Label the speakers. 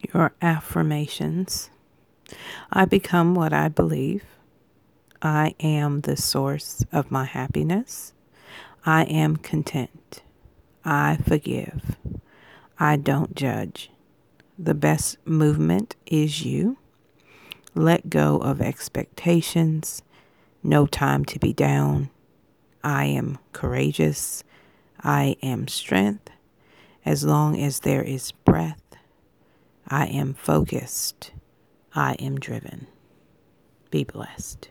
Speaker 1: Your affirmations. I become what I believe. I am the source of my happiness. I am content. I forgive. I don't judge. The best movement is you. Let go of expectations. No time to be down. I am courageous. I am strength. As long as there is breath, I am focused. I am driven. Be blessed.